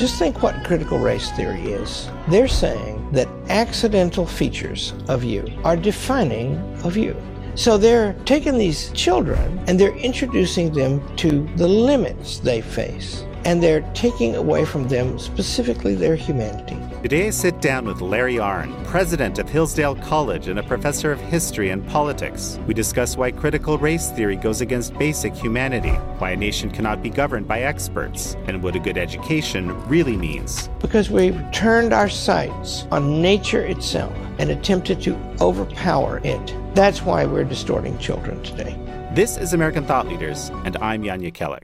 Just think what critical race theory is. They're saying that accidental features of you are defining of you. So they're taking these children and they're introducing them to the limits they face. And they're taking away from them specifically their humanity. Today I sit down with Larry Arnn, president of Hillsdale College and a professor of history and politics. We discuss why critical race theory goes against basic humanity, why a nation cannot be governed by experts, and what a good education really means. Because we've turned our sights on nature itself and attempted to overpower it. That's why we're distorting children today. This is American Thought Leaders, and I'm Jan Jekielek.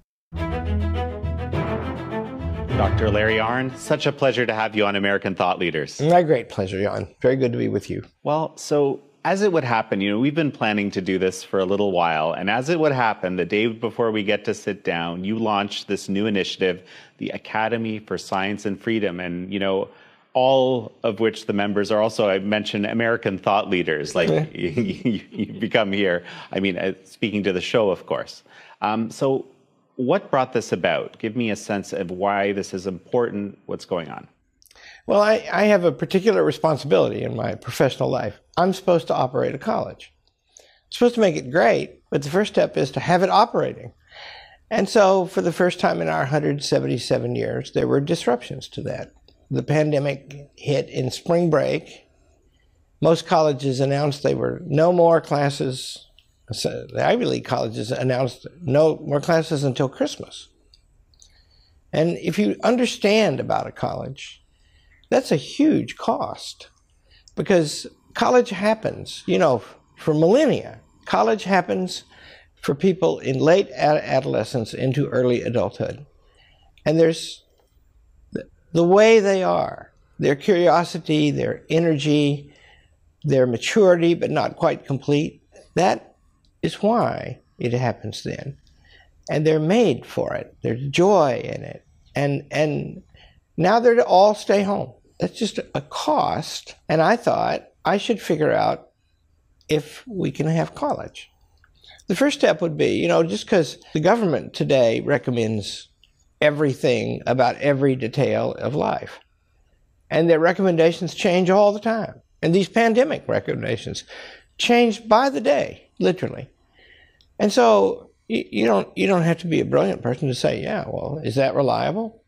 Dr. Larry Arnn, such a pleasure to have you on American Thought Leaders. My great pleasure, Jan. Very good to be with you. Well, so as it would happen, you know, we've been planning to do this for a little while, and as it would happen, the day before we get to sit down, you launched this new initiative, the Academy for Science and Freedom, and you know, all of which the members are also, I mentioned, American thought leaders, like you, you, become here. I mean, uh, speaking to the show, of course. Um, so what brought this about? Give me a sense of why this is important, what's going on. Well, I, I have a particular responsibility in my professional life. I'm supposed to operate a college. I'm supposed to make it great, but the first step is to have it operating. And so, for the first time in our 177 years, there were disruptions to that. The pandemic hit in spring break. Most colleges announced they were no more classes so the Ivy League colleges announced no more classes until Christmas. And if you understand about a college, that's a huge cost because college happens, you know, for millennia. College happens for people in late adolescence into early adulthood. And there's the way they are, their curiosity, their energy, their maturity, but not quite complete, that is why it happens then. And they're made for it. There's joy in it. And and now they're to all stay home. That's just a cost. And I thought I should figure out if we can have college. The first step would be, you know, just because the government today recommends everything about every detail of life. And their recommendations change all the time. And these pandemic recommendations change by the day, literally. And so you, don't you don't have to be a brilliant person to say, yeah, well, is that reliable?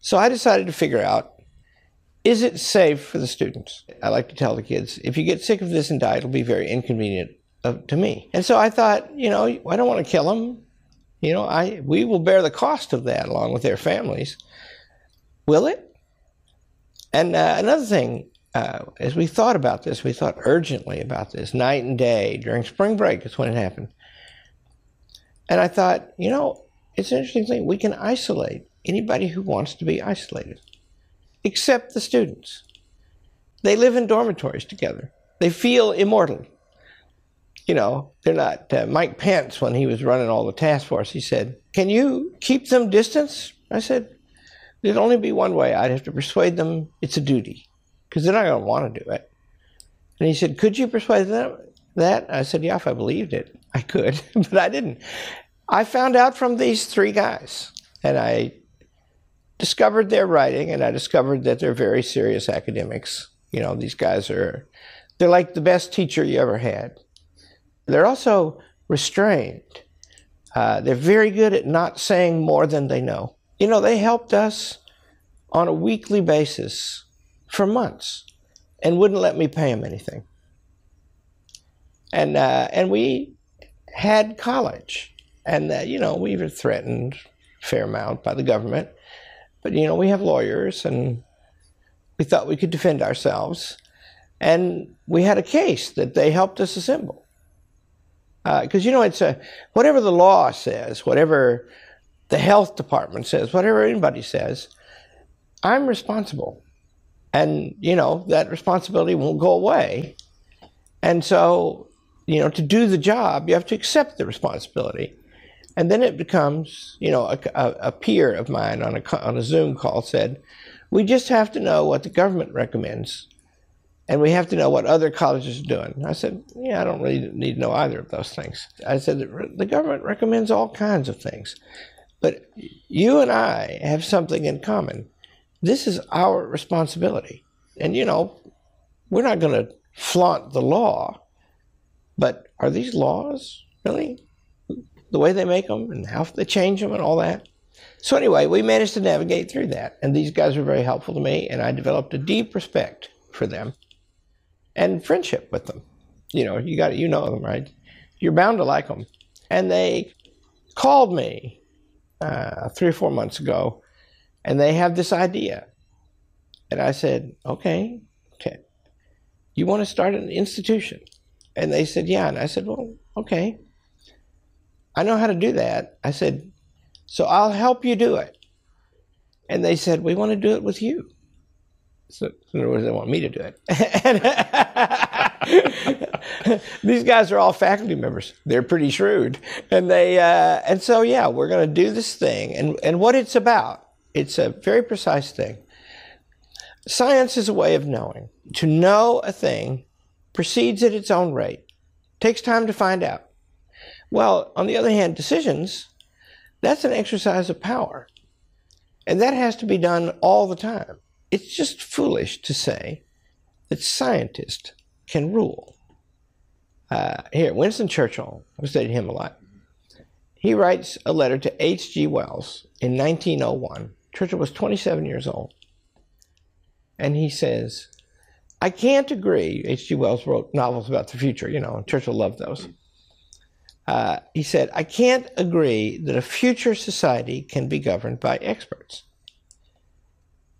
So I decided to figure out is it safe for the students? I like to tell the kids, if you get sick of this and die, it'll be very inconvenient to me. And so I thought, you know, I don't want to kill them. You know, I we will bear the cost of that along with their families. Will it? And uh, another thing, uh, as we thought about this, we thought urgently about this, night and day during spring break is when it happened. And I thought, you know, it's an interesting thing. We can isolate anybody who wants to be isolated, except the students. They live in dormitories together. They feel immortal. You know, they're not. Uh, Mike Pence, when he was running all the task force, he said, Can you keep them distance? I said, There'd only be one way. I'd have to persuade them it's a duty, because they're not going to want to do it. And he said, Could you persuade them that? I said, Yeah, if I believed it, I could, but I didn't. I found out from these three guys, and I discovered their writing, and I discovered that they're very serious academics. You know, these guys are, they're like the best teacher you ever had. They're also restrained. Uh, they're very good at not saying more than they know. You know, they helped us on a weekly basis for months and wouldn't let me pay them anything. And, uh, and we had college. And, that you know, we were threatened fair amount by the government. But, you know, we have lawyers and we thought we could defend ourselves. And we had a case that they helped us assemble. Because, uh, you know, it's a, whatever the law says, whatever the health department says, whatever anybody says, I'm responsible. And, you know, that responsibility won't go away. And so, you know, to do the job, you have to accept the responsibility. And then it becomes, you know, a, a, peer of mine on a, on a Zoom call said, we just have to know what the government recommends and we have to know what other colleges are doing. I said, yeah, I don't really need to know either of those things. I said, the government recommends all kinds of things. But you and I have something in common. this is our responsibility. And, you know, we're not going to flaunt the law, but are these laws really the way they make them and how they change them and all that? So, anyway, we managed to navigate through that. And these guys were very helpful to me, and I developed a deep respect for them and friendship with them. You know, you got you know them, right? You're bound to like them. And they called me uh, three or four months ago, and they have this idea. And I said, okay, okay. You want to start an institution? And they said, yeah. And I said, well, okay. I know how to do that. I said, so I'll help you do it. And they said, we want to do it with you. So, in other words, they want me to do it. These guys are all faculty members. They're pretty shrewd, and they uh, and so yeah, we're going to do this thing, and and what it's about. It's a very precise thing. Science is a way of knowing. To know a thing proceeds at its own rate. Takes time to find out. Well, on the other hand, decisions, that's an exercise of power. And that has to be done all the time. It's just foolish to say that scientists can rule. Uh, here, Winston Churchill, I studied him a lot. He writes a letter to H.G. Wells in 1901. Churchill was 27 years old. And he says, I can't agree. H.G. Wells wrote novels about the future, you know, and Churchill loved those. Uh, he said, I can't agree that a future society can be governed by experts.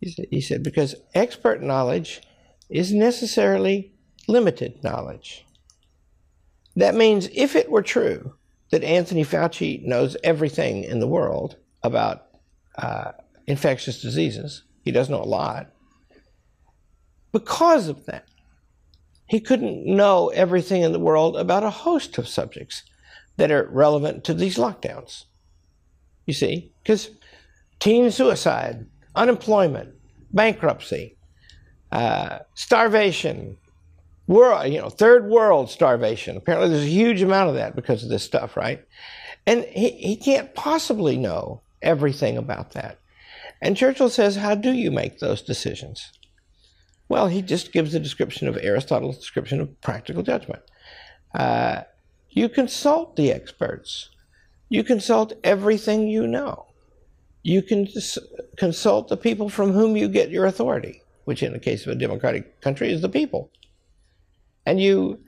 He said, he said, because expert knowledge is necessarily limited knowledge. That means if it were true that Anthony Fauci knows everything in the world about uh, infectious diseases, he does know a lot. Because of that, he couldn't know everything in the world about a host of subjects that are relevant to these lockdowns. You see, because teen suicide, unemployment, bankruptcy, uh, starvation, world, you know, third world starvation. Apparently, there's a huge amount of that because of this stuff, right? And he, he can't possibly know everything about that. And Churchill says, How do you make those decisions? Well, he just gives a description of Aristotle's description of practical judgment. Uh, you consult the experts. You consult everything you know you can consult the people from whom you get your authority, which in the case of a democratic country is the people. And you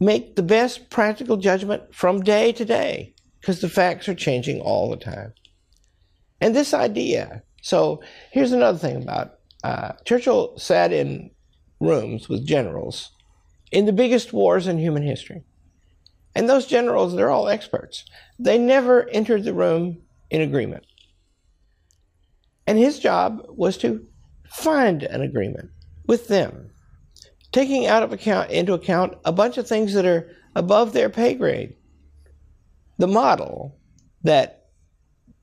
make the best practical judgment from day to day because the facts are changing all the time. And this idea, so here's another thing about uh, Churchill sat in rooms with generals in the biggest wars in human history. And those generals, they're all experts. They never entered the room in agreement. And his job was to find an agreement with them, taking out of account into account a bunch of things that are above their pay grade. The model that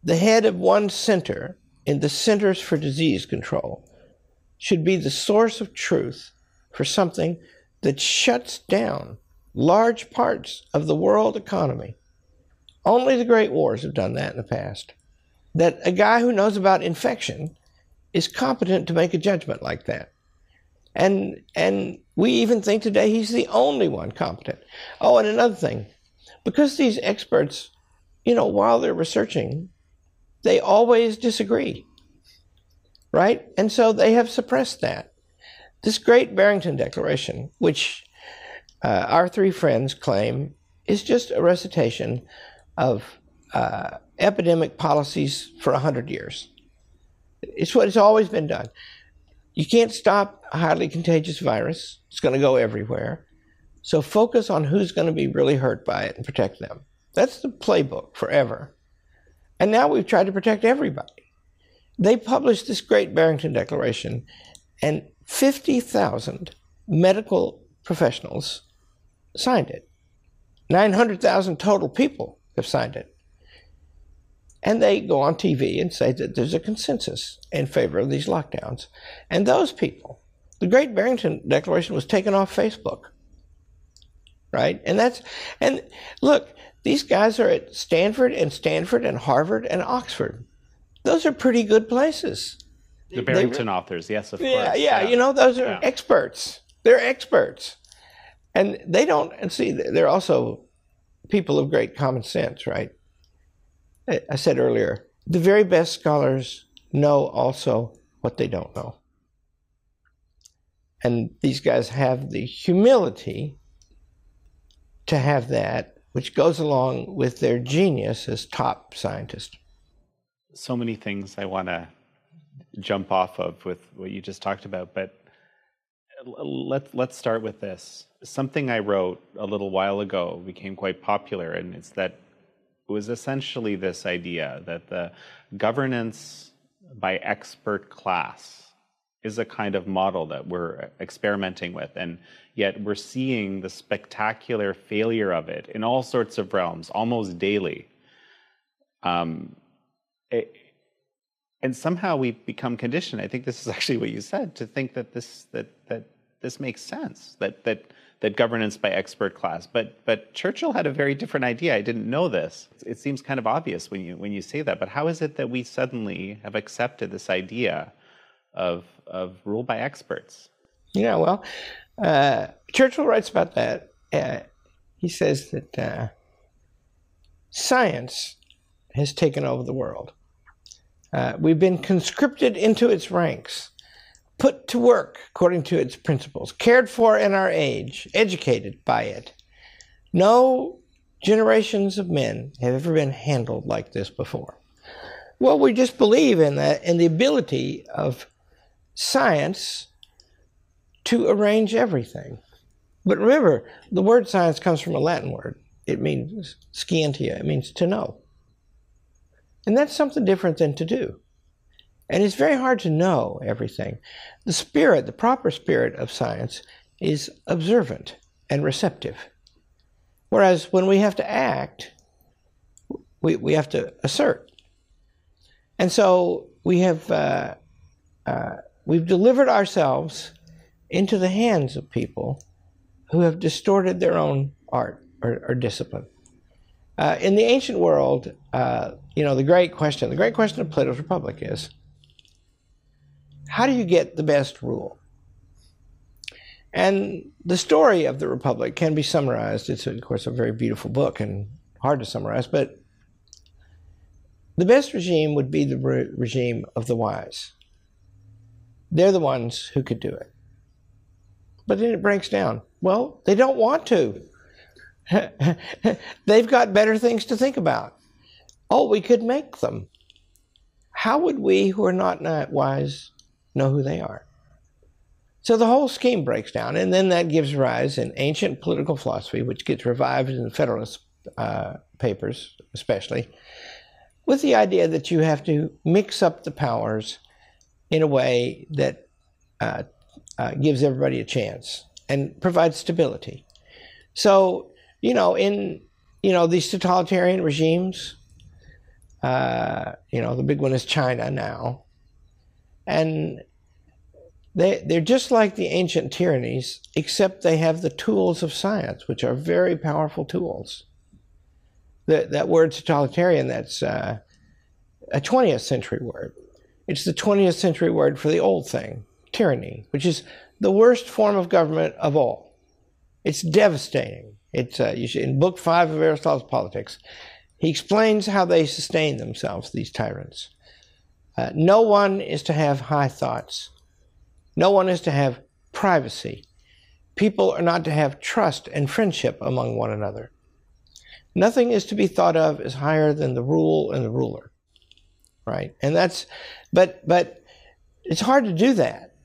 the head of one center in the Centers for Disease Control should be the source of truth for something that shuts down large parts of the world economy. Only the great wars have done that in the past that a guy who knows about infection is competent to make a judgment like that. And and we even think today he's the only one competent. Oh, and another thing, because these experts, you know, while they're researching, they always disagree. Right? And so they have suppressed that. This great Barrington Declaration, which uh, our three friends claim is just a recitation of uh, epidemic policies for 100 years. It's what has always been done. You can't stop a highly contagious virus, it's going to go everywhere. So focus on who's going to be really hurt by it and protect them. That's the playbook forever. And now we've tried to protect everybody. They published this great Barrington Declaration, and 50,000 medical professionals signed it. 900,000 total people have signed it. And they go on TV and say that there's a consensus in favor of these lockdowns. And those people, the Great Barrington Declaration was taken off Facebook. Right? And that's, and look, these guys are at Stanford and Stanford and Harvard and Oxford. Those are pretty good places. The Barrington they, authors, yes, of yeah, course. Yeah, yeah, you know, those are yeah. experts. They're experts. And they don't, and see, they're also people of great common sense, right? I said earlier, the very best scholars know also what they don't know. And these guys have the humility to have that, which goes along with their genius as top scientists. So many things I want to jump off of with what you just talked about, but let's let's start with this. Something I wrote a little while ago became quite popular, and it's that it was essentially this idea that the governance by expert class is a kind of model that we're experimenting with, and yet we're seeing the spectacular failure of it in all sorts of realms almost daily. Um, it, and somehow we've become conditioned. I think this is actually what you said to think that this that that this makes sense that that that governance by expert class. But but Churchill had a very different idea. I didn't know this. It seems kind of obvious when you when you say that. But how is it that we suddenly have accepted this idea of of rule by experts? Yeah, well, uh, Churchill writes about that. Uh, he says that uh, science has taken over the world. Uh, we've been conscripted into its ranks put to work according to its principles, cared for in our age, educated by it. No generations of men have ever been handled like this before. Well, we just believe in that in the ability of science to arrange everything. But remember, the word science comes from a Latin word. It means scientia, it means to know. And that's something different than to do. And it's very hard to know everything. The spirit, the proper spirit of science, is observant and receptive. Whereas when we have to act, we, we have to assert. And so we have uh, uh, we've delivered ourselves into the hands of people who have distorted their own art or, or discipline. Uh, in the ancient world, uh, you know, the great question, the great question of Plato's Republic is how do you get the best rule? And the story of the Republic can be summarized. It's, of course, a very beautiful book and hard to summarize, but the best regime would be the re- regime of the wise. They're the ones who could do it. But then it breaks down. Well, they don't want to. They've got better things to think about. Oh, we could make them. How would we who are not wise know who they are. So the whole scheme breaks down, and then that gives rise in ancient political philosophy, which gets revived in the Federalist uh, papers, especially, with the idea that you have to mix up the powers in a way that uh, uh, gives everybody a chance and provides stability. So, you know, in you know these totalitarian regimes, uh, you know, the big one is China now and they, they're just like the ancient tyrannies, except they have the tools of science, which are very powerful tools. The, that word totalitarian, that's uh, a 20th century word. It's the 20th century word for the old thing, tyranny, which is the worst form of government of all. It's devastating. It's uh, should, in Book Five of Aristotle's Politics. He explains how they sustain themselves, these tyrants. Uh, no one is to have high thoughts. No one is to have privacy. People are not to have trust and friendship among one another. Nothing is to be thought of as higher than the rule and the ruler. Right? And that's, but, but it's hard to do that.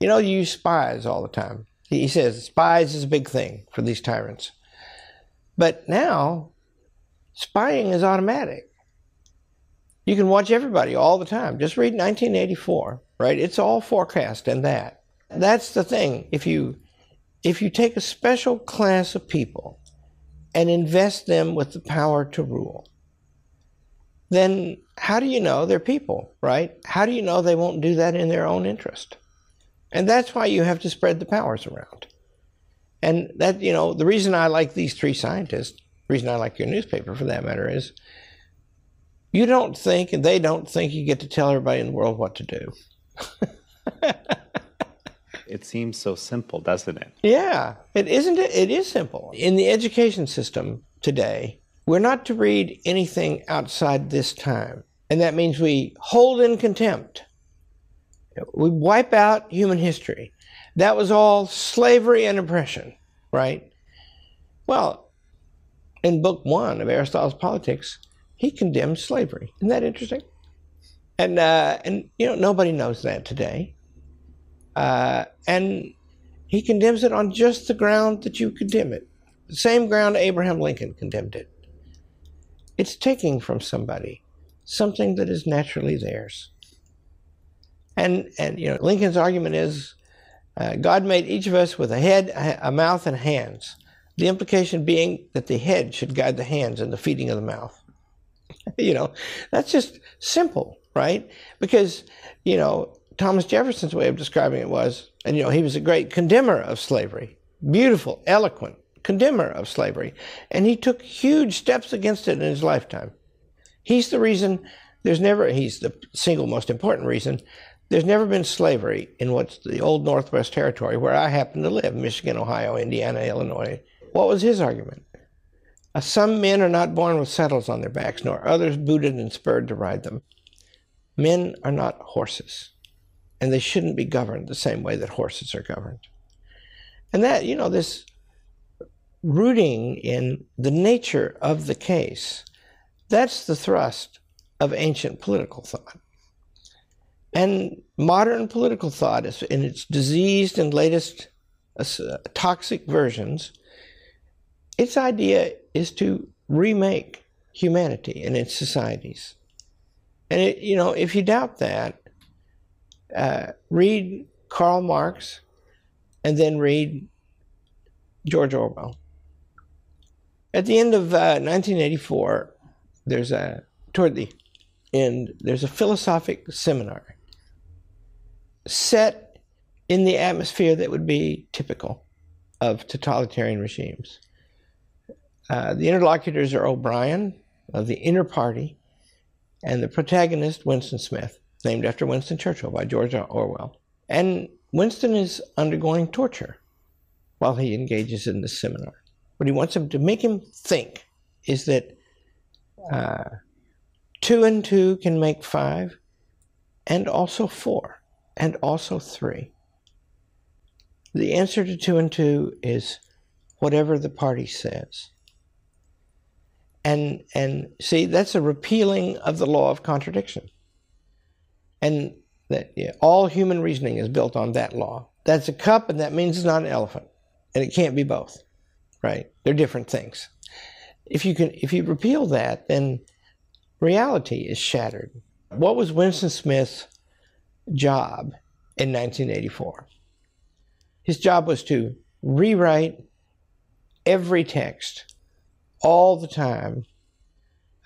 You know, you use spies all the time. He says spies is a big thing for these tyrants. But now, spying is automatic. You can watch everybody all the time. Just read 1984, right? It's all forecast and that. That's the thing. If you if you take a special class of people and invest them with the power to rule, then how do you know they're people, right? How do you know they won't do that in their own interest? And that's why you have to spread the powers around. And that, you know, the reason I like these three scientists, the reason I like your newspaper for that matter is you don't think, and they don't think, you get to tell everybody in the world what to do. it seems so simple, doesn't it? Yeah, it isn't. It, it is simple. In the education system today, we're not to read anything outside this time, and that means we hold in contempt. We wipe out human history. That was all slavery and oppression, right? Well, in book one of Aristotle's Politics, he condemns slavery. Isn't that interesting? And uh, and you know nobody knows that today. Uh, and he condemns it on just the ground that you condemn it. The same ground Abraham Lincoln condemned it. It's taking from somebody something that is naturally theirs. And and you know Lincoln's argument is uh, God made each of us with a head, a mouth, and hands. The implication being that the head should guide the hands and the feeding of the mouth. you know, that's just simple, right? Because, you know, Thomas Jefferson's way of describing it was, and you know, he was a great condemner of slavery, beautiful, eloquent condemner of slavery, and he took huge steps against it in his lifetime. He's the reason there's never, he's the single most important reason, there's never been slavery in what's the old Northwest Territory where I happen to live, Michigan, Ohio, Indiana, Illinois. What was his argument? Uh, some men are not born with saddles on their backs, nor others booted and spurred to ride them. Men are not horses, and they shouldn't be governed the same way that horses are governed. And that, you know, this rooting in the nature of the case, that's the thrust of ancient political thought. And modern political thought, is in its diseased and latest uh, toxic versions, its idea is to remake humanity and its societies. And it, you know, if you doubt that, uh, read Karl Marx, and then read George Orwell. At the end of uh, 1984, there's a toward the end, there's a philosophic seminar set in the atmosphere that would be typical of totalitarian regimes. Uh, the interlocutors are O'Brien of the Inner Party and the protagonist, Winston Smith, named after Winston Churchill by George Orwell. And Winston is undergoing torture while he engages in this seminar. What he wants him to make him think is that uh, two and two can make five, and also four, and also three. The answer to two and two is whatever the party says. And and see, that's a repealing of the law of contradiction. And that yeah, all human reasoning is built on that law. That's a cup, and that means it's not an elephant, and it can't be both, right? They're different things. If you can, if you repeal that, then reality is shattered. What was Winston Smith's job in 1984? His job was to rewrite every text all the time,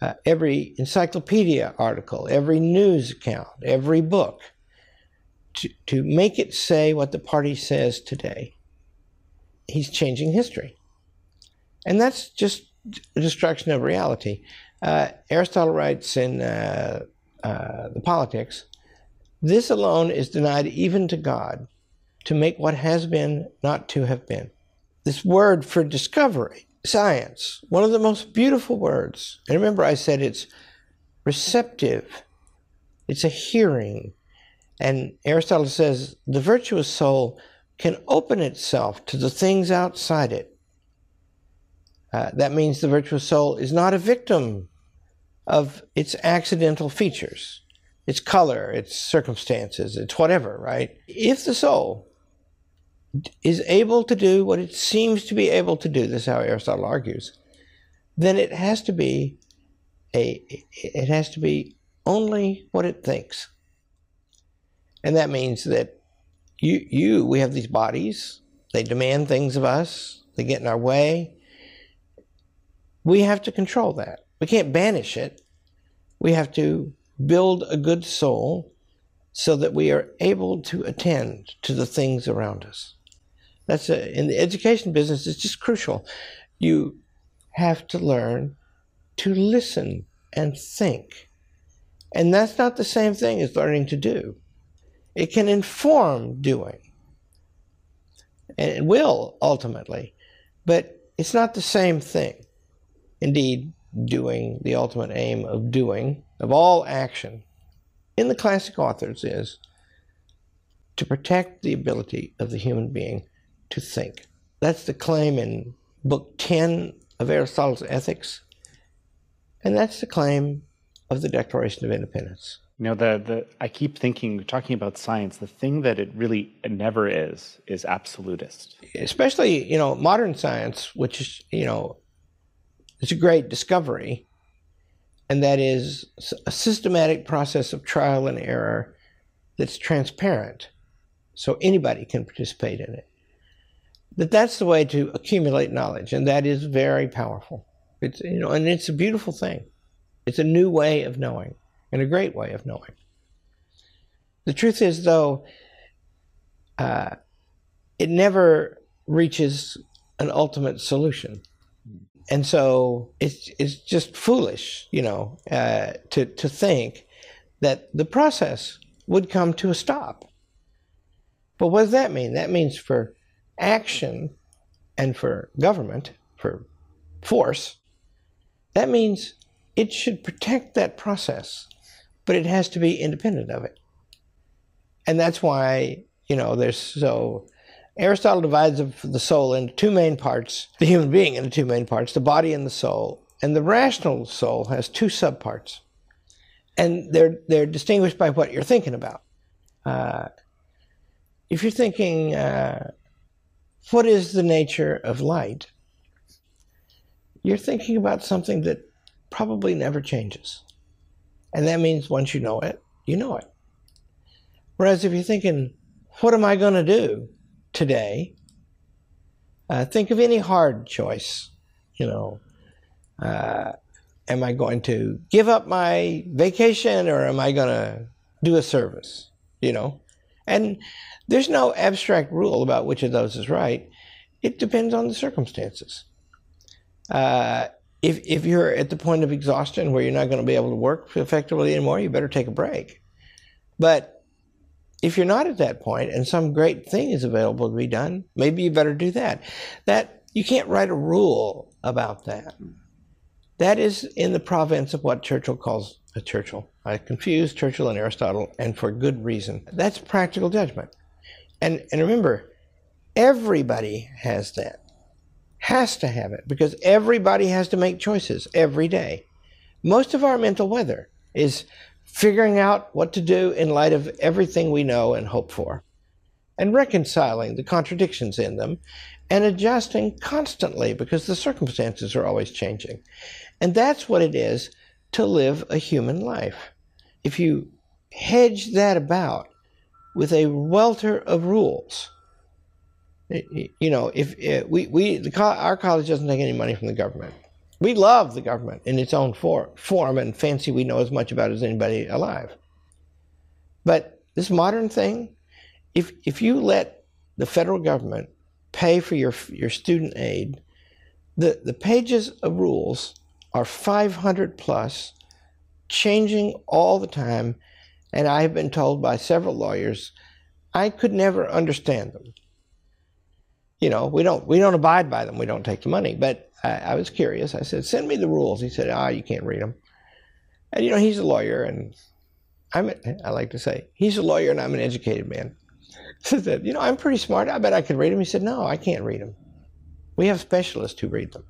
uh, every encyclopedia article, every news account, every book, to, to make it say what the party says today. He's changing history. And that's just a destruction of reality. Uh, Aristotle writes in uh, uh, The Politics this alone is denied even to God to make what has been not to have been. This word for discovery science, one of the most beautiful words. And remember, I said it's receptive, it's a hearing. And Aristotle says the virtuous soul can open itself to the things outside it. Uh, that means the virtuous soul is not a victim of its accidental features, its color, its circumstances, its whatever, right? If the soul is able to do what it seems to be able to do, this is how Aristotle argues, then it has to be a it has to be only what it thinks. And that means that you you we have these bodies, they demand things of us, they get in our way. We have to control that. We can't banish it. We have to build a good soul so that we are able to attend to the things around us. That's a, in the education business. It's just crucial. You have to learn to listen and think, and that's not the same thing as learning to do. It can inform doing. And it will ultimately. But it's not the same thing. Indeed, doing, the ultimate aim of doing, of all action, in the classic authors is to protect the ability of the human being to think. That's the claim in Book 10 of Aristotle's Ethics, and that's the claim of the Declaration of Independence. You know, the, the I keep thinking, talking about science, the thing that it really never is, is absolutist. Especially, you know, modern science, which is, you know, it's a great discovery, and that is a systematic process of trial and error that's transparent, so anybody can participate in it. That that's the way to accumulate knowledge, and that is very powerful. It's you know, and it's a beautiful thing. It's a new way of knowing and a great way of knowing. The truth is, though, uh, it never reaches an ultimate solution. And so it's, it's just foolish, you know, uh, to, to think that the process would come to a stop. But what does that mean? That means for action and for government, for force, that means it should protect that process but it has to be independent of it. And that's why, you know, there's so Aristotle divides the soul into two main parts, the human being into two main parts, the body and the soul. And the rational soul has two subparts. And they're, they're distinguished by what you're thinking about. Uh, if you're thinking, uh, what is the nature of light? You're thinking about something that probably never changes. And that means once you know it, you know it. Whereas if you're thinking, what am I going to do today? Uh, think of any hard choice. You know, uh, am I going to give up my vacation or am I going to do a service? You know, and there's no abstract rule about which of those is right. It depends on the circumstances. Uh, if if you're at the point of exhaustion where you're not going to be able to work effectively anymore, you better take a break. But if you're not at that point and some great thing is available to be done, maybe you better do that. That you can't write a rule about that. That is in the province of what Churchill calls Churchill. I confuse Churchill and Aristotle, and for good reason. That's practical judgment. And and remember, everybody has that has to have it because everybody has to make choices every day. Most of our mental weather is figuring out what to do in light of everything we know and hope for, and reconciling the contradictions in them, and adjusting constantly because the circumstances are always changing. And that's what it is to live a human life. If you hedge that about with a welter of rules, you know, if uh, we we the, our college doesn't take any money from the government. We love the government in its own for, form and fancy we know as much about as anybody alive. But this modern thing, if if you let the federal government pay for your your student aid, the the pages of rules are 500 plus, changing all the time, and I have been told by several lawyers, I could never understand them you know, we don't we don't abide by them. We don't take the money. But I, I was curious. I said, "Send me the rules." He said, "Ah, you can't read them." And you know, he's a lawyer, and I'm I like to say he's a lawyer, and I'm an educated man. So said, "You know, I'm pretty smart. I bet I could read them." He said, "No, I can't read them. We have specialists who read them."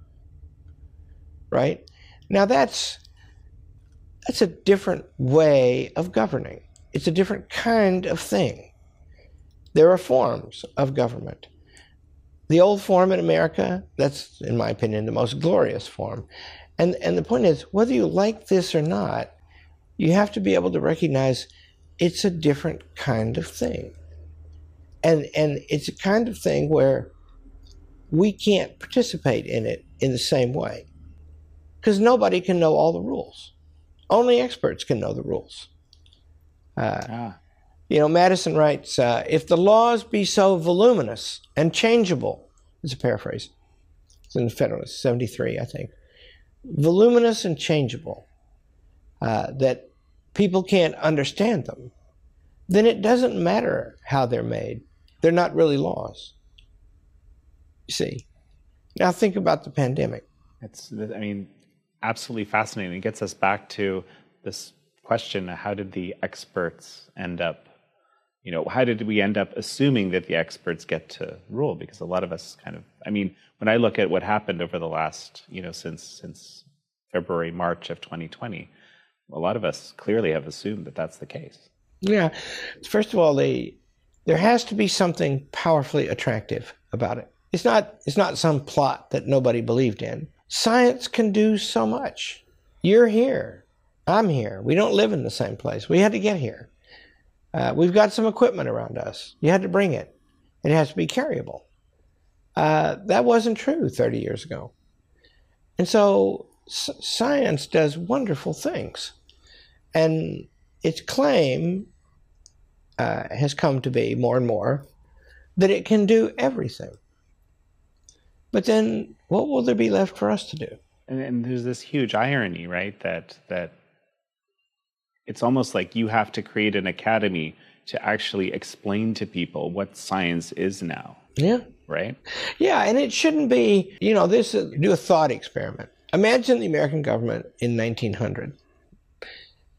Right now, that's that's a different way of governing. It's a different kind of thing. There are forms of government the old form in America, that's, in my opinion, the most glorious form. And, and the point is, whether you like this or not, you have to be able to recognize it's a different kind of thing. And, and it's a kind of thing where we can't participate in it in the same way. Because nobody can know all the rules. Only experts can know the rules. Uh, ah. You know, Madison writes, uh, if the laws be so voluminous and changeable, it's a paraphrase. It's in the Federalist, 73, I think. Voluminous and changeable, uh, that people can't understand them, then it doesn't matter how they're made. They're not really laws. You see? Now think about the pandemic. It's, I mean, absolutely fascinating. It gets us back to this question how did the experts end up you know how did we end up assuming that the experts get to rule? Because a lot of us kind of i mean when i look at what happened over the last you know since since february march of 2020 a lot of us clearly have assumed that that's the case. Yeah. First of all they there has to be something powerfully attractive about it. It's not it's not some plot that nobody believed in science can do so much you're here I'm here. We don't live in the same place. We had to get here. Uh, we've got some equipment around us. You had to bring it. It has to be carryable. Uh, that wasn't true 30 years ago. And so science does wonderful things. And its claim uh, has come to be more and more that it can do everything. But then what will there be left for us to do? And, and there's this huge irony, right? That that it's almost like you have to create an academy to actually explain to people what science is now. Yeah. Right? Yeah, and it shouldn't be, you know, this uh, do a thought experiment. Imagine the American government in 1900.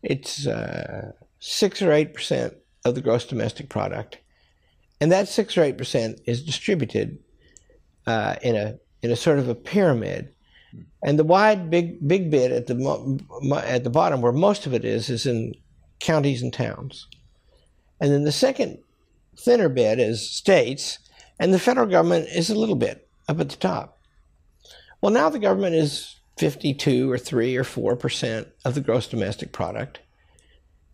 It's uh, 6 or 8% of the gross domestic product. And that 6 or 8% is distributed uh, in a in a sort of a pyramid and the wide big big bit at the at the bottom where most of it is is in counties and towns. And then the second thinner bit is states, and the federal government is a little bit up at the top. Well, now the government is 52 or 3 or 4% of the gross domestic product.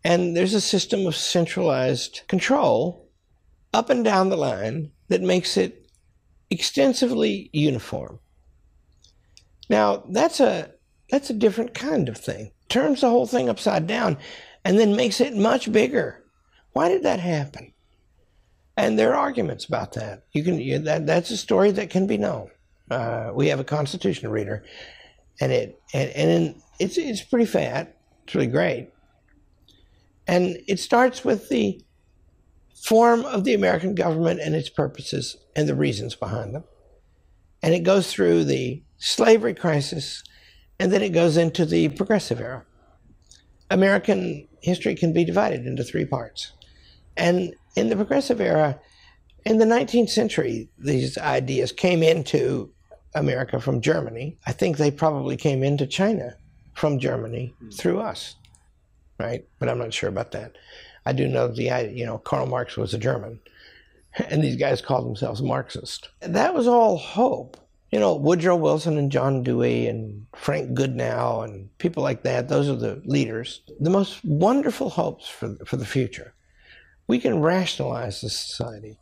And there's a system of centralized control up and down the line that makes it extensively uniform. Now, that's a that's a different kind of thing. Turns the whole thing upside down and then makes it much bigger. Why did that happen? And there are arguments about that. You can you, that that's a story that can be known. Uh, we have a Constitution reader, and it and and it's it's pretty fat. It's really great, and it starts with the form of the American government and its purposes and the reasons behind them, and it goes through the slavery crisis, and then it goes into the progressive era. American history can be divided into three parts. And in the progressive era, in the 19th century, these ideas came into America from Germany. I think they probably came into China from Germany through us, right? But I'm not sure about that. I do know the you know Karl Marx was a German, and these guys called themselves Marxist. That was all hope you know, Woodrow Wilson and John Dewey and Frank Goodnow and people like that, those are the leaders. The most wonderful hopes for, for the future. We can rationalize the society.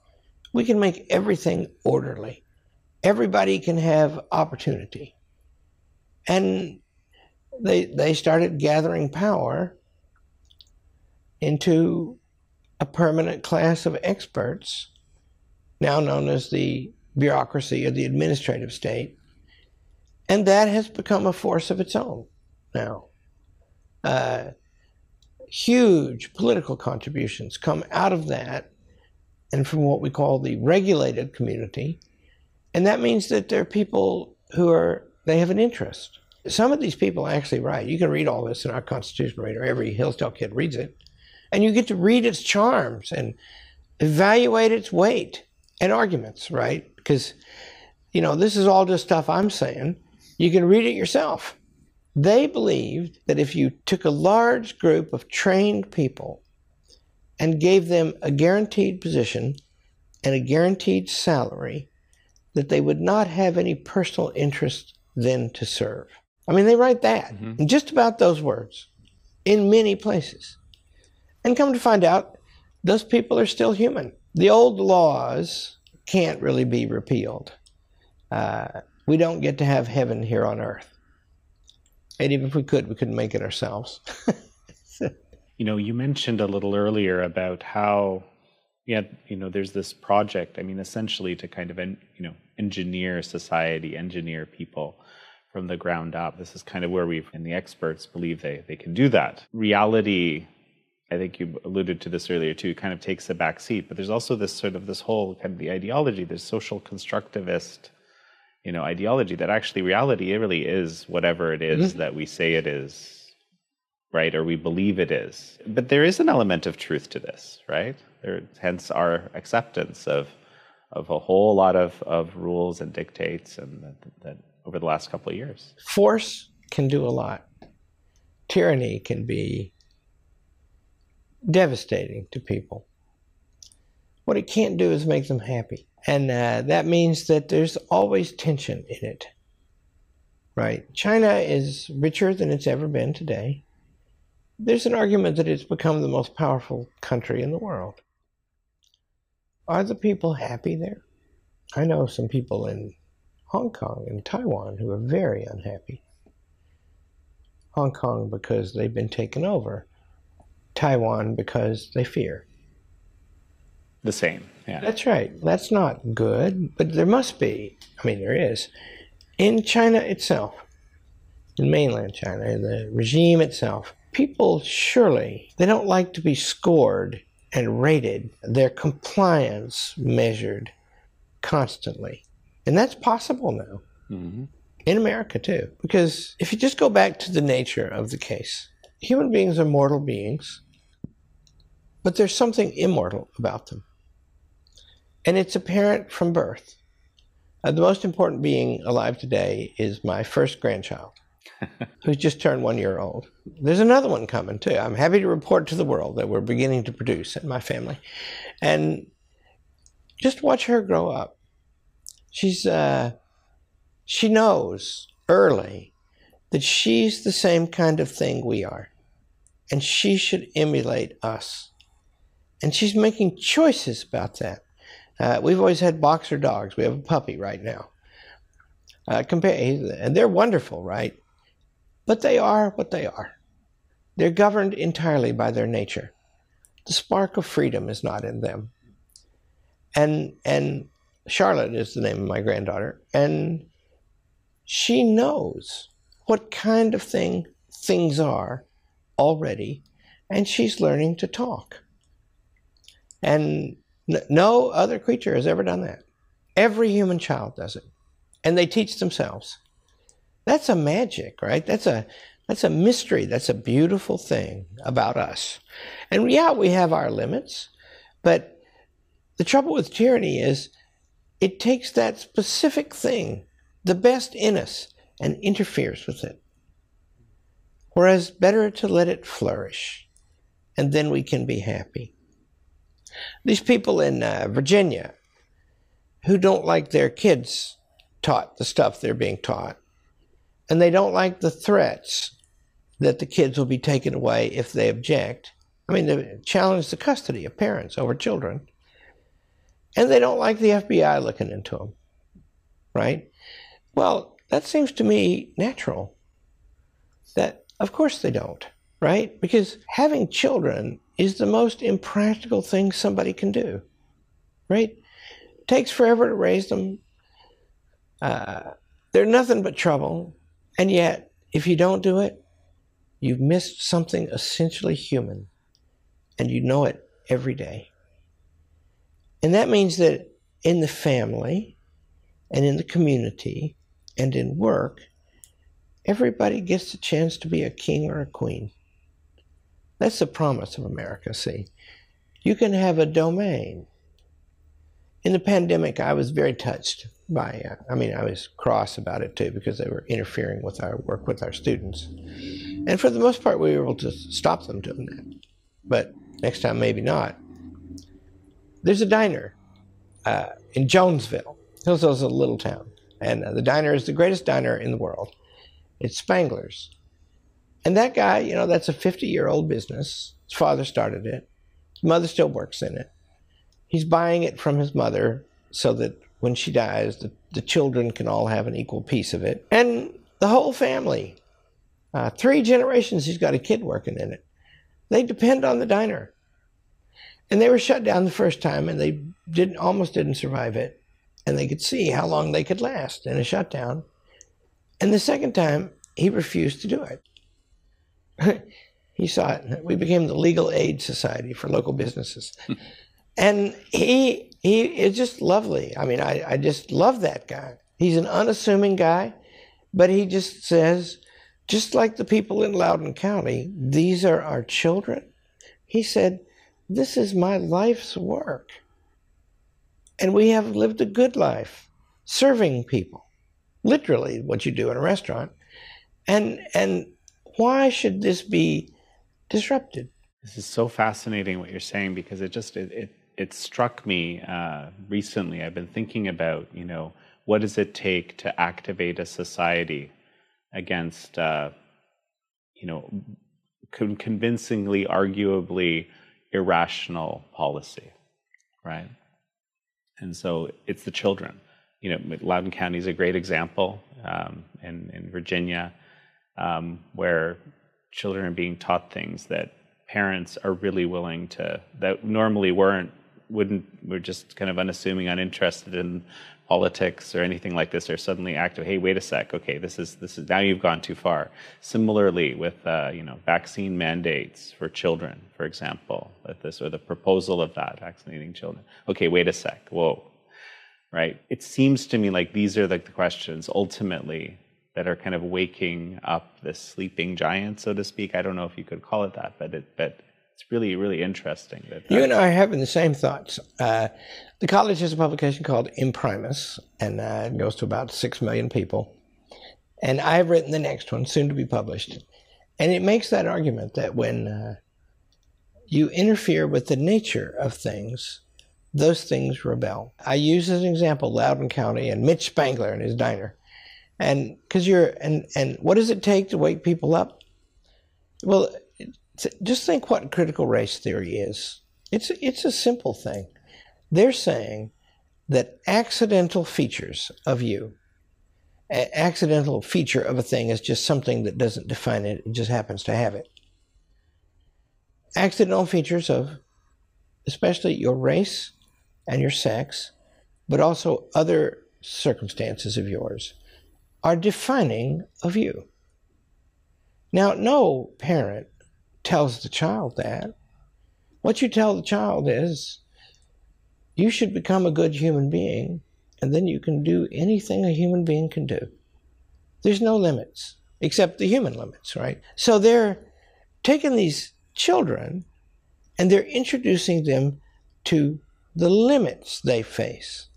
We can make everything orderly. Everybody can have opportunity. And they, they started gathering power into a permanent class of experts, now known as the bureaucracy or the administrative state. And that has become a force of its own now. Uh, huge political contributions come out of that and from what we call the regulated community. And that means that there are people who are, they have an interest. Some of these people actually write. You can read all this in our Constitution Reader. Every Hillsdale kid reads it. And you get to read its charms and evaluate its weight and arguments, right? because, you know, this is all just stuff I'm saying. You can read it yourself. They believed that if you took a large group of trained people and gave them a guaranteed position and a guaranteed salary, that they would not have any personal interest then to serve. I mean, they write that mm-hmm. in just about those words in many places. And come to find out, those people are still human. The old laws can't really be repealed. Uh, we don't get to have heaven here on earth. And even if we could, we couldn't make it ourselves. you know, you mentioned a little earlier about how, yeah, you know, there's this project. I mean, essentially to kind of, en- you know, engineer society, engineer people from the ground up. This is kind of where we've, and the experts believe they, they can do that. Reality I think you alluded to this earlier too, kind of takes a back seat. But there's also this sort of this whole kind of the ideology, this social constructivist, you know, ideology that actually reality it really is whatever it is mm-hmm. that we say it is, right? Or we believe it is. But there is an element of truth to this, right? There, hence our acceptance of of a whole lot of, of rules and dictates and that, that over the last couple of years. Force can do a lot. Tyranny can be devastating to people. What it can't do is make them happy. And uh, that means that there's always tension in it. Right? China is richer than it's ever been today. There's an argument that it's become the most powerful country in the world. Are the people happy there? I know some people in Hong Kong and Taiwan who are very unhappy. Hong Kong because they've been taken over, Taiwan because they fear. The same, yeah. That's right. That's not good, but there must be. I mean, there is. In China itself, in mainland China, in the regime itself, people surely they don't like to be scored and rated, their compliance measured constantly. And that's possible now. Mm-hmm. In America, too. Because if you just go back to the nature of the case, human beings are mortal beings, but there's something immortal about them. And it's apparent from birth. Uh, the most important being alive today is my first grandchild, who's just turned one year old. There's another one coming too. I'm happy to report to the world that we're beginning to produce in my family. And just watch her grow up. She's, uh, she knows early that she's the same kind of thing we are. And she should emulate us. And she's making choices about that. Uh, we've always had boxer dogs. We have a puppy right now. Uh, compare, and they're wonderful, right? But they are what they are. They're governed entirely by their nature. The spark of freedom is not in them. And and Charlotte is the name of my granddaughter, and she knows what kind of thing things are already, and she's learning to talk. And no other creature has ever done that. Every human child does it. And they teach themselves. That's a magic, right? That's a that's a mystery. That's a beautiful thing about us. And yeah, we have our limits, but the trouble with tyranny is it takes that specific thing, the best in us, and interferes with it. Whereas better to let it flourish, and then we can be happy. These people in uh, Virginia who don't like their kids taught the stuff they're being taught, and they don't like the threats that the kids will be taken away if they object. I mean, they challenge the custody of parents over children. And they don't like the FBI looking into them, right? Well, that seems to me natural. That, of course, they don't, right? Because having children is the most impractical thing somebody can do, right? It takes forever to raise them. Uh, they're nothing but trouble. And yet, if you don't do it, you've missed something essentially human. And you know it every day. And that means that in the family and in the community and in work, everybody gets a chance to be a king or a queen. That's the promise of America, see. You can have a domain. In the pandemic, I was very touched by, uh, I mean, I was cross about it too because they were interfering with our work with our students. And for the most part, we were able to stop them doing that. But next time, maybe not. There's a diner uh, in Jonesville. Hillsdale's a little town. And uh, the diner is the greatest diner in the world. It's Spangler's. And that guy, you know, that's a 50 year old business. His father started it, his mother still works in it. He's buying it from his mother so that when she dies, the, the children can all have an equal piece of it. And the whole family, uh, three generations, he's got a kid working in it. They depend on the diner. And they were shut down the first time and they didn't almost didn't survive it. And they could see how long they could last in a shutdown. And the second time, he refused to do it. He saw it. We became the legal aid society for local businesses. and he he is just lovely. I mean, I, I just love that guy. He's an unassuming guy, but he just says, just like the people in Loudoun County, these are our children. He said, This is my life's work. And we have lived a good life serving people, literally what you do in a restaurant. And, and why should this be disrupted? This is so fascinating what you're saying because it just it, it, it struck me uh, recently. I've been thinking about you know what does it take to activate a society against uh, you know con- convincingly, arguably irrational policy, right? And so it's the children. You know, Loudoun County is a great example um, in, in Virginia um, where children are being taught things that parents are really willing to, that normally weren't, wouldn't, were just kind of unassuming, uninterested in politics or anything like this are suddenly active. Hey, wait a sec. Okay, this is this is now you've gone too far. Similarly, with uh, you know vaccine mandates for children, for example, with this or the proposal of that vaccinating children. Okay, wait a sec. Whoa, right? It seems to me like these are like the questions ultimately that are kind of waking up this sleeping giant, so to speak. I don't know if you could call it that, but it but it's really really interesting that you and I are having the same thoughts. Uh, the college has a publication called Imprimis, and uh, it goes to about six million people. And I've written the next one, soon to be published, and it makes that argument that when uh, you interfere with the nature of things, those things rebel. I use as an example Loudoun County and Mitch Spangler and his diner. And because you're, and, and what does it take to wake people up? Well, just think what critical race theory is. It's it's a simple thing. They're saying that accidental features of you, an accidental feature of a thing is just something that doesn't define it, it just happens to have it. Accidental features of especially your race and your sex, but also other circumstances of yours, are defining of you. Now, no parent tells the child that. What you tell the child is, you should become a good human being, and then you can do anything a human being can do. There's no limits, except the human limits, right? So they're taking these children and they're introducing them to the limits they face.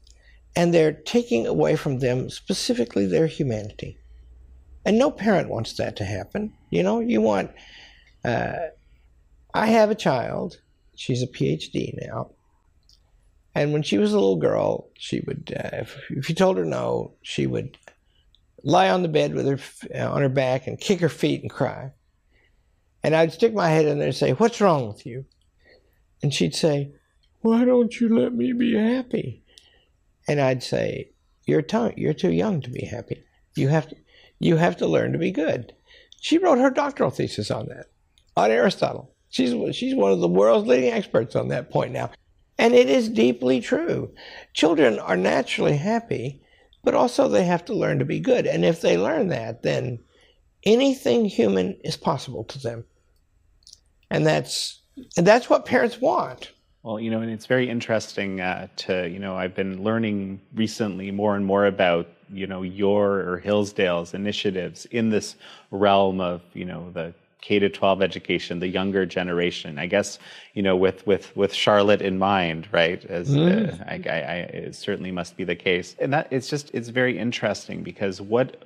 And they're taking away from them specifically their humanity. And no parent wants that to happen. You know, you want uh, I have a child. She's a PhD now. And when she was a little girl, she would, uh, if, if you told her no, she would lie on the bed with her uh, on her back and kick her feet and cry. And I'd stick my head in there and say, "What's wrong with you?" And she'd say, "Why don't you let me be happy?" And I'd say, "You're too, you're too young to be happy. You have to, you have to learn to be good." She wrote her doctoral thesis on that on Aristotle. She's, she's one of the world's leading experts on that point now. And it is deeply true. Children are naturally happy, but also they have to learn to be good. And if they learn that, then anything human is possible to them. And that's, and that's what parents want. Well, you know, and it's very interesting uh, to, you know, I've been learning recently more and more about, you know, your or Hillsdale's initiatives in this realm of, you know, the K to 12 education, the younger generation. I guess you know with with with Charlotte in mind, right? As mm. uh, I, I, I, it certainly must be the case, and that it's just it's very interesting because what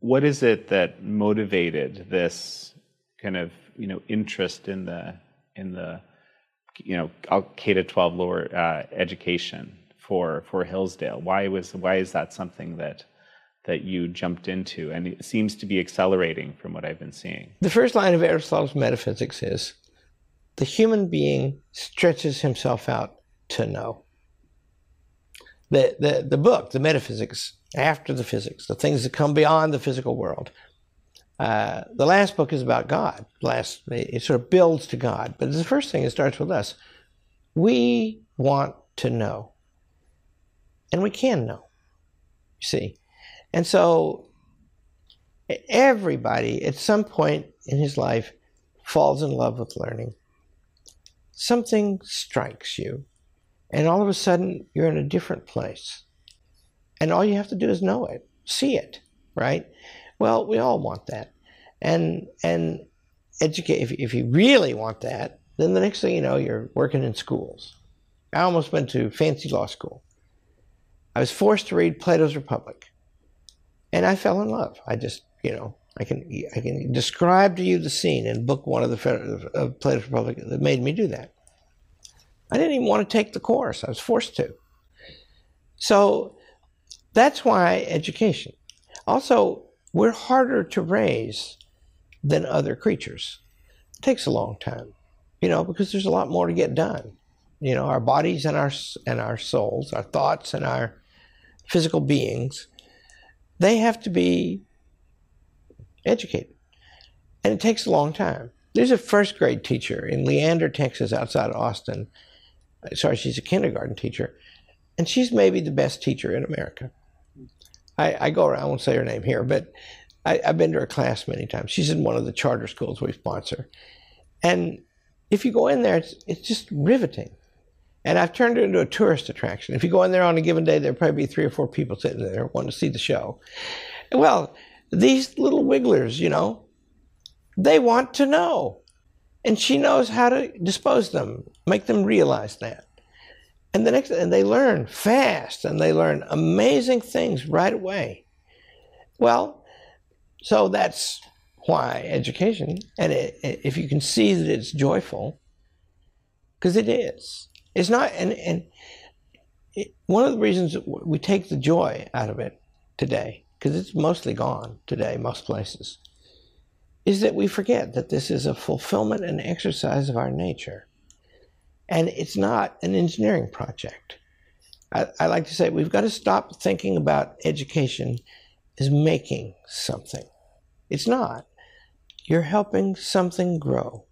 what is it that motivated this kind of you know interest in the in the you know K to 12 lower uh, education for for Hillsdale? Why was why is that something that that you jumped into, and it seems to be accelerating from what I've been seeing. The first line of Aristotle's metaphysics is the human being stretches himself out to know. The, the, the book, the metaphysics, after the physics, the things that come beyond the physical world. Uh, the last book is about God. Last, it sort of builds to God. But the first thing, it starts with us. We want to know. And we can know. You see, and so everybody at some point in his life falls in love with learning, something strikes you, and all of a sudden you're in a different place. And all you have to do is know it, see it, right? Well, we all want that. And and educate if, if you really want that, then the next thing you know, you're working in schools. I almost went to fancy law school. I was forced to read Plato's Republic. And I fell in love. I just, you know, I can I can describe to you the scene in book one of the of Plato's Republic that made me do that. I didn't even want to take the course. I was forced to. So that's why education. Also, we're harder to raise than other creatures. It takes a long time, you know, because there's a lot more to get done. You know, our bodies and our and our souls, our thoughts and our physical beings, they have to be educated. And it takes a long time. There's a first grade teacher in Leander, Texas, outside Austin. Sorry, she's a kindergarten teacher. And she's maybe the best teacher in America. I, I go around, I won't say her name here, but I, have been to her class many times. She's in one of the charter schools we sponsor. And if you go in there, it's, it's just riveting. And I've turned it into a tourist attraction. If you go in there on a given day, there'll probably be three or four people sitting there wanting to see the show. Well, these little wigglers, you know, they want to know. And she knows how to dispose them, make them realize that. And the next, and they learn fast and they learn amazing things right away. Well, so that's why education, and it, if you can see that it's joyful, because it is, it's not, and, and it, one of the reasons we take the joy out of it today, because it's mostly gone today, most places, is that we forget that this is a fulfillment and exercise of our nature. And it's not an engineering project. I, I like to say we've got to stop thinking about education as making something. It's not. You're helping something grow.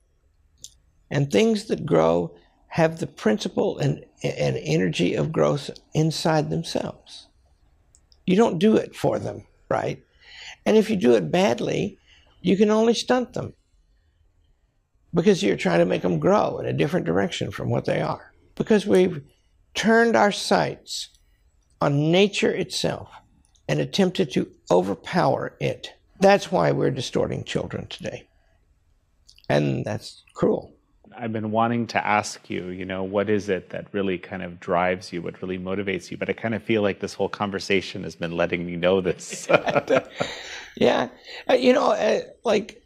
And things that grow have the principle and, and energy of growth inside themselves. You don't do it for them, right? And if you do it badly, you can only stunt them because you're trying to make them grow in a different direction from what they are. Because we've turned our sights on nature itself and attempted to overpower it. That's why we're distorting children today. And that's cruel. I've been wanting to ask you, you know, what is it that really kind of drives you, what really motivates you? But I kind of feel like this whole conversation has been letting me know this. yeah, uh, you know, uh, like,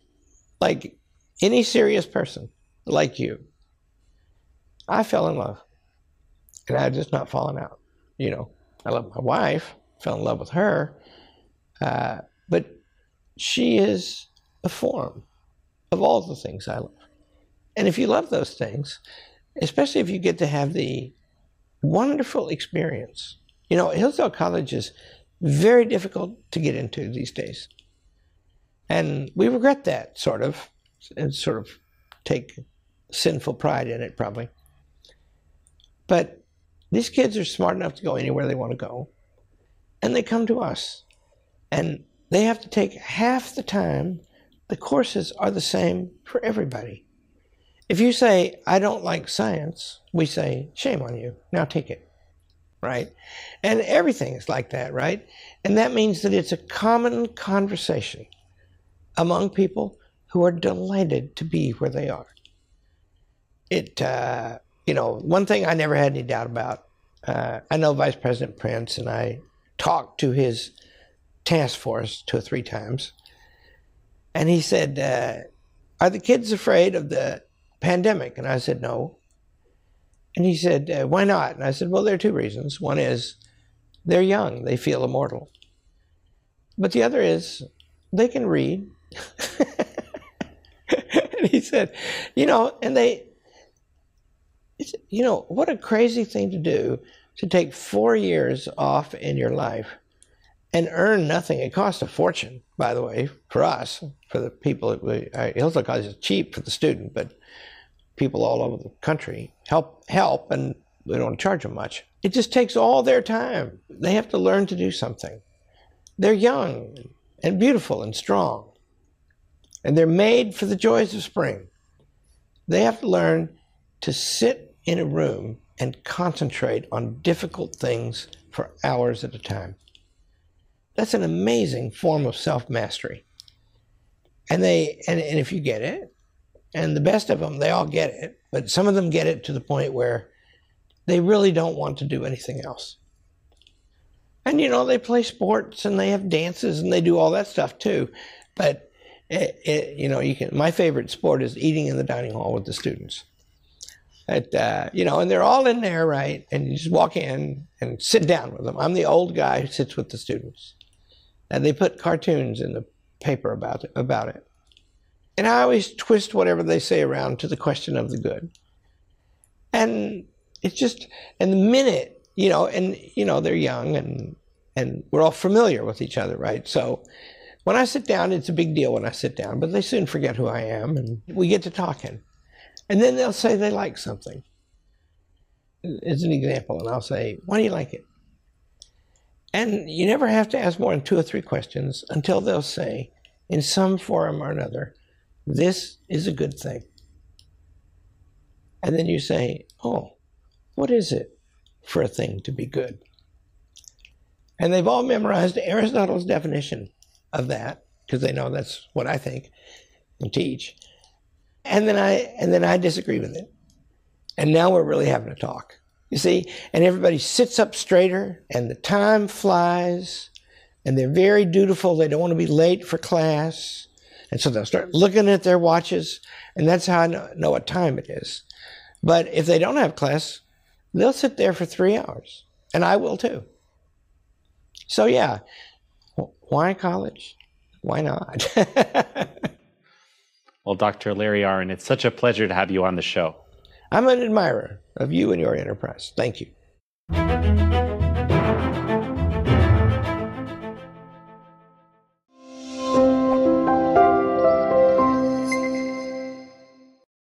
like any serious person like you, I fell in love, and I just not fallen out. You know, I love my wife, fell in love with her, uh, but she is a form of all the things I love. And if you love those things, especially if you get to have the wonderful experience, you know, Hillsdale College is very difficult to get into these days. And we regret that, sort of, and sort of take sinful pride in it, probably. But these kids are smart enough to go anywhere they want to go. And they come to us. And they have to take half the time. The courses are the same for everybody. If you say, I don't like science, we say, shame on you. Now take it. Right? And everything is like that, right? And that means that it's a common conversation among people who are delighted to be where they are. It, uh, you know, one thing I never had any doubt about. Uh, I know Vice President Pence, and I talked to his task force two or three times, and he said, uh, "Are the kids afraid of the pandemic? And I said, no. And he said, uh, why not? And I said, well, there are two reasons. One is they're young, they feel immortal. But the other is they can read. and he said, you know, and they, you know, what a crazy thing to do to take four years off in your life and earn nothing. It costs a fortune, by the way, for us, for the people. Hillsdale College is cheap for the student, but people all over the country help help and we don't charge them much. It just takes all their time. They have to learn to do something. They're young and beautiful and strong. And they're made for the joys of spring. They have to learn to sit in a room and concentrate on difficult things for hours at a time. That's an amazing form of self mastery. And they and, and if you get it, and the best of them, they all get it, but some of them get it to the point where they really don't want to do anything else. And you know, they play sports and they have dances and they do all that stuff too. But it, it, you know, you can. My favorite sport is eating in the dining hall with the students. At, uh, you know, and they're all in there, right? And you just walk in and sit down with them. I'm the old guy who sits with the students, and they put cartoons in the paper about it. About it. And I always twist whatever they say around to the question of the good. And it's just, and the minute, you know, and, you know, they're young and, and we're all familiar with each other, right? So when I sit down, it's a big deal when I sit down, but they soon forget who I am and we get to talking. And then they'll say they like something. As an example, and I'll say, why do you like it? And you never have to ask more than two or three questions until they'll say, in some form or another, this is a good thing. And then you say, oh, what is it for a thing to be good? And they've all memorized Aristotle's definition of that because they know that's what I think and teach. And then I and then I disagree with it. And now we're really having a talk. You see, and everybody sits up straighter and the time flies and they're very dutiful. They don't want to be late for class. And so they'll start looking at their watches, and that's how I know, know what time it is. But if they don't have class, they'll sit there for three hours, and I will too. So, yeah, why college? Why not? well, Dr. Larry Arnn, it's such a pleasure to have you on the show. I'm an admirer of you and your enterprise. Thank you.